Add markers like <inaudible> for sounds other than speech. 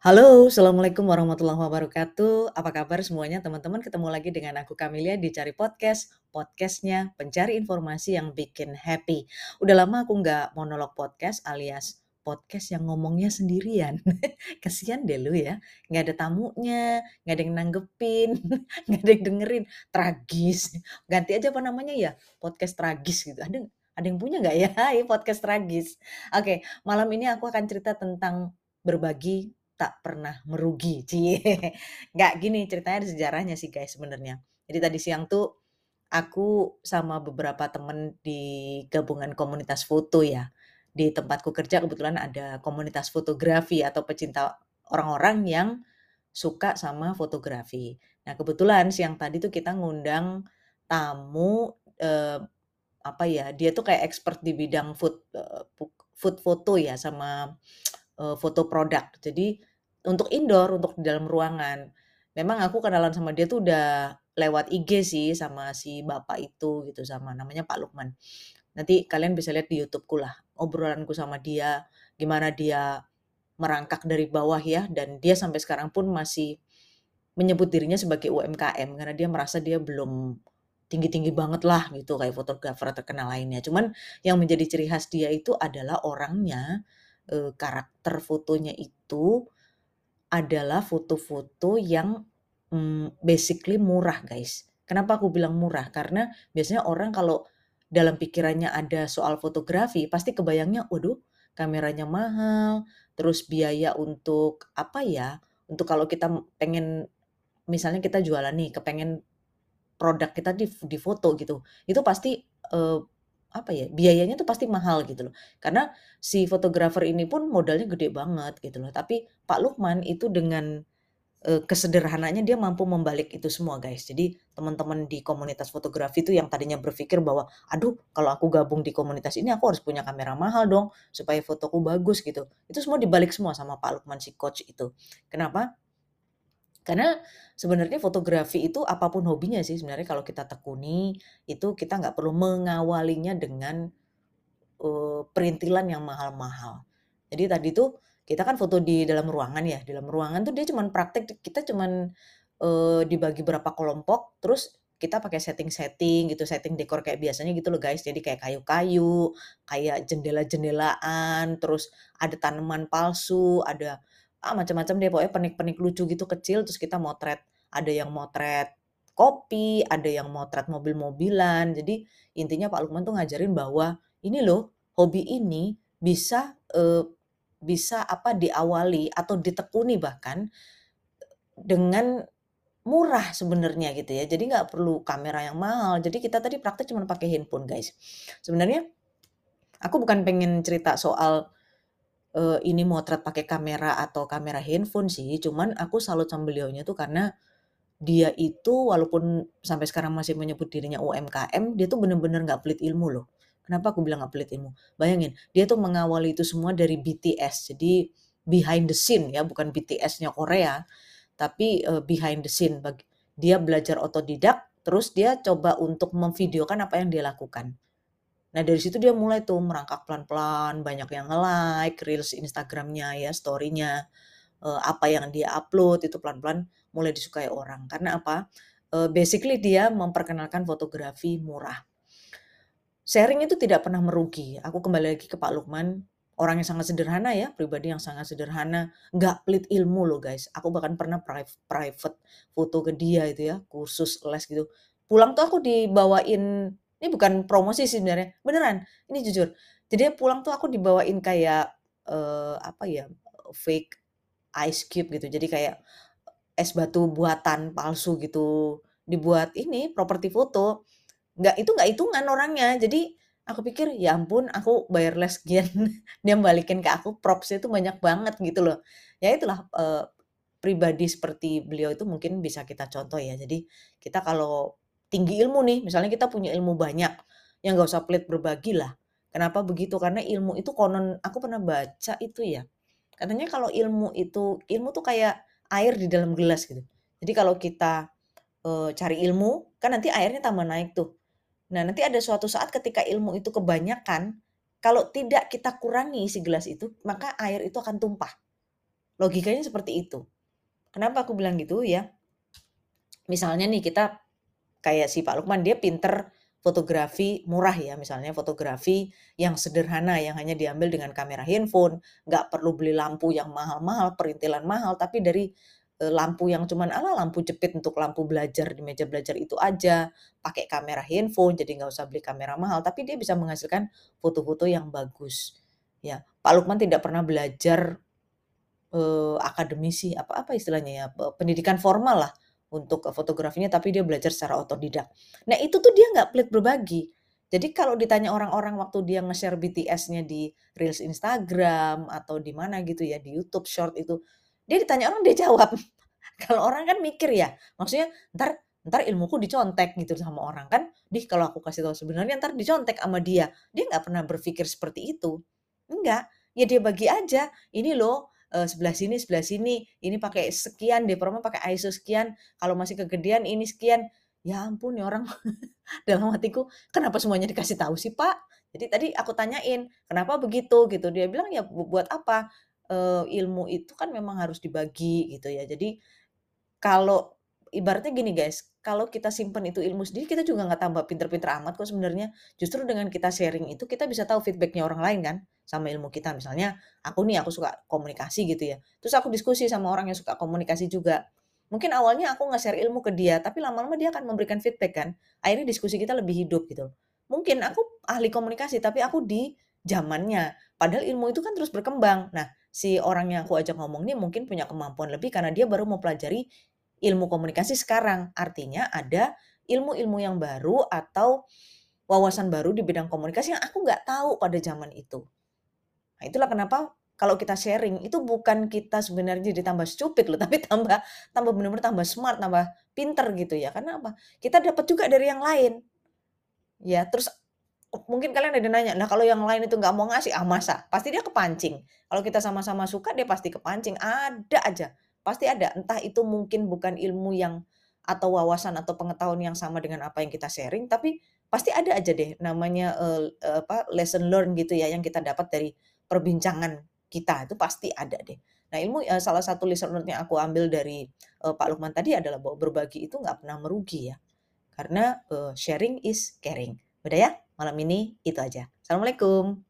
Halo, Assalamualaikum warahmatullahi wabarakatuh. Apa kabar semuanya teman-teman? Ketemu lagi dengan aku Kamilia di Cari Podcast. Podcastnya pencari informasi yang bikin happy. Udah lama aku nggak monolog podcast alias podcast yang ngomongnya sendirian. <laughs> Kasian deh lu ya. Nggak ada tamunya, nggak ada yang nanggepin, <laughs> nggak ada yang dengerin. Tragis. Ganti aja apa namanya ya? Podcast tragis gitu. Ada ada yang punya nggak ya? <laughs> Podcast tragis. Oke, malam ini aku akan cerita tentang berbagi tak pernah merugi, cie. <laughs> Nggak gini ceritanya ada sejarahnya sih guys sebenarnya. Jadi tadi siang tuh aku sama beberapa temen di gabungan komunitas foto ya. Di tempatku kerja kebetulan ada komunitas fotografi atau pecinta orang-orang yang suka sama fotografi. Nah kebetulan siang tadi tuh kita ngundang tamu, eee, apa ya, dia tuh kayak expert di bidang food, eee, food foto ya sama, eee, foto produk. Jadi untuk indoor, untuk di dalam ruangan. Memang aku kenalan sama dia tuh udah lewat IG sih sama si bapak itu gitu, sama namanya Pak Lukman. Nanti kalian bisa lihat di YouTube-ku lah, obrolanku sama dia, gimana dia merangkak dari bawah ya, dan dia sampai sekarang pun masih menyebut dirinya sebagai UMKM karena dia merasa dia belum tinggi-tinggi banget lah gitu kayak fotografer terkenal lainnya. Cuman yang menjadi ciri khas dia itu adalah orangnya, eee, karakter fotonya itu adalah foto-foto yang, mmm, basically murah, guys. Kenapa aku bilang murah? Karena biasanya orang kalau dalam pikirannya ada soal fotografi, pasti kebayangnya, waduh kameranya mahal, terus biaya untuk apa ya, untuk kalau kita pengen misalnya kita jualan nih, kepengen produk kita di difoto gitu, itu pasti, eee, apa ya, biayanya tuh pasti mahal gitu loh. Karena si fotografer ini pun modalnya gede banget gitu loh. Tapi Pak Lukman itu dengan, kesederhanaannya dia mampu membalik itu semua guys. Jadi teman-teman di komunitas fotografi itu yang tadinya berpikir bahwa, "Aduh kalau aku gabung di komunitas ini aku harus punya kamera mahal dong supaya fotoku bagus," gitu. Itu semua dibalik semua sama Pak Lukman si coach itu. Kenapa? Karena sebenarnya fotografi itu apa pun hobinya sih sebenarnya kalau kita tekuni, itu kita nggak perlu mengawalinya dengan, eee, perintilan yang mahal-mahal. Jadi tadi tuh kita kan foto di dalam ruangan ya, di dalam ruangan tuh dia cuman praktek kita cuman, eee, dibagi berapa kelompok, terus kita pakai setting-setting gitu, setting dekor kayak biasanya gitu loh guys. Jadi kayak kayu-kayu, kayak jendela-jendelaan, terus ada tanaman palsu, ada ah, macam-macam deh pokoknya pernik-pernik lucu gitu kecil, terus kita motret. Ada yang motret kopi, ada yang motret mobil-mobilan. Jadi intinya Pak Lukman tuh ngajarin bahwa, ini loh hobi ini bisa, eee, bisa apa, diawali atau ditekuni bahkan dengan murah sebenarnya gitu ya. Jadi nggak perlu kamera yang mahal. Jadi kita tadi praktek cuman pakai handphone guys. Sebenarnya aku bukan pengen cerita soal eee, ini motret pakai kamera atau kamera handphone sih, cuman aku salut sama beliaunya tuh karena dia itu walaupun sampai sekarang masih menyebut dirinya UMKM, dia tuh bener-bener nggak pelit ilmu loh. Kenapa aku bilang nggak pelit ilmu? Bayangin, dia tuh mengawali itu semua dari BTS, jadi behind the scene ya, bukan BTS-nya Korea, tapi, eee, behind the scene dia belajar otodidak, terus dia coba untuk memvideokan apa yang dia lakukan. Nah dari situ dia mulai tuh merangkak pelan-pelan, banyak yang nge-like reels Instagram-nya ya, story-nya, eee, apa yang dia upload itu pelan-pelan mulai disukai orang. Karena apa? Eee, basically dia memperkenalkan fotografi murah. Sharing itu tidak pernah merugi. Aku kembali lagi ke Pak Lukman, orang yang sangat sederhana ya, pribadi yang sangat sederhana, nggak pelit ilmu loh guys. Aku bahkan pernah priv private foto ke dia itu ya, kursus les gitu. Pulang tuh aku dibawain ini bukan promosi sih sebenarnya, beneran, ini jujur. Jadi pulang tuh aku dibawain kayak, eee, apa ya, fake ice cube gitu. Jadi kayak es batu buatan palsu gitu, dibuat ini properti foto. Nggak itu nggak hitungan orangnya. Jadi aku pikir, ya ampun aku bayar les sekian, dia balikin ke aku propsnya itu banyak banget gitu loh. Ya itulah, eee, pribadi seperti beliau itu mungkin bisa kita contoh ya. Jadi kita kalau tinggi ilmu nih, misalnya kita punya ilmu banyak, ya nggak usah pelit berbagi lah. Kenapa begitu? Karena ilmu itu konon aku pernah baca itu ya, katanya kalau ilmu itu ilmu tuh kayak air di dalam gelas gitu. Jadi kalau kita, eee, cari ilmu, kan nanti airnya tambah naik tuh. Nah, nanti ada suatu saat ketika ilmu itu kebanyakan, kalau tidak kita kurangi isi gelas itu, maka air itu akan tumpah. Logikanya seperti itu. Kenapa aku bilang gitu ya? Misalnya nih kita kayak si Pak Lukman dia pinter fotografi murah ya, misalnya fotografi yang sederhana yang hanya diambil dengan kamera handphone, nggak perlu beli lampu yang mahal-mahal, perintilan mahal, tapi dari e, lampu yang cuman ala lampu jepit untuk lampu belajar di meja belajar itu aja, pakai kamera handphone, jadi nggak usah beli kamera mahal, tapi dia bisa menghasilkan foto-foto yang bagus. Ya, Pak Lukman tidak pernah belajar eh, akademisi apa apa istilahnya ya pendidikan formal lah untuk fotografinya tapi dia belajar secara otodidak. Nah itu tuh dia nggak pelit berbagi. Jadi kalau ditanya orang-orang waktu dia nge-share BTS-nya di reels Instagram atau di mana gitu ya di YouTube Short itu, dia ditanya orang dia jawab. <laughs> kalau orang kan mikir ya, maksudnya ntar ntar ilmuku dicontek gitu sama orang kan, dih kalau aku kasih tahu sebenarnya ntar dicontek sama dia. Dia nggak pernah berpikir seperti itu. Enggak, ya dia bagi aja. Ini loh uh, sebelah sini sebelah sini, ini pakai sekian, promo pakai ISO sekian, kalau masih kegedean ini sekian. Ya ampun ya orang <laughs> dalam hatiku, kenapa semuanya dikasih tahu sih Pak? Jadi tadi aku tanyain, kenapa begitu gitu. Dia bilang ya buat apa? Uh, ilmu itu kan memang harus dibagi gitu ya. Jadi kalau ibaratnya gini guys, kalau kita simpan itu ilmu sendiri, kita juga nggak tambah pinter-pinter amat kok sebenarnya. Justru dengan kita sharing itu, kita bisa tahu feedbacknya orang lain kan, sama ilmu kita. Misalnya, aku nih, aku suka komunikasi gitu ya. Terus aku diskusi sama orang yang suka komunikasi juga. Mungkin awalnya aku nge-share ilmu ke dia, tapi lama-lama dia akan memberikan feedback kan. Akhirnya diskusi kita lebih hidup gitu. Mungkin aku ahli komunikasi, tapi aku di zamannya. Padahal ilmu itu kan terus berkembang. Nah, si orang yang aku ajak ngomong ini mungkin punya kemampuan lebih karena dia baru mau pelajari ilmu komunikasi sekarang. Artinya ada ilmu-ilmu yang baru atau wawasan baru di bidang komunikasi yang aku nggak tahu pada zaman itu. Nah, itulah kenapa kalau kita sharing itu bukan kita sebenarnya ditambah stupid loh, <laughs> tapi tambah tambah benar-benar tambah smart, tambah pinter gitu ya. Karena apa? Kita dapat juga dari yang lain. Ya, terus mungkin kalian ada nanya, nah kalau yang lain itu nggak mau ngasih, ah masa? Pasti dia kepancing. Kalau kita sama-sama suka, dia pasti kepancing. Ada aja Pasti ada, entah itu mungkin bukan ilmu yang atau wawasan atau pengetahuan yang sama dengan apa yang kita sharing, tapi pasti ada aja deh namanya uh, apa lesson learn gitu ya yang kita dapat dari perbincangan kita itu pasti ada deh. Nah ilmu uh, salah satu lesson learn yang aku ambil dari uh, Pak Lukman tadi adalah bahwa berbagi itu nggak pernah merugi ya, karena uh, sharing is caring. Udah ya, malam ini itu aja. Assalamualaikum.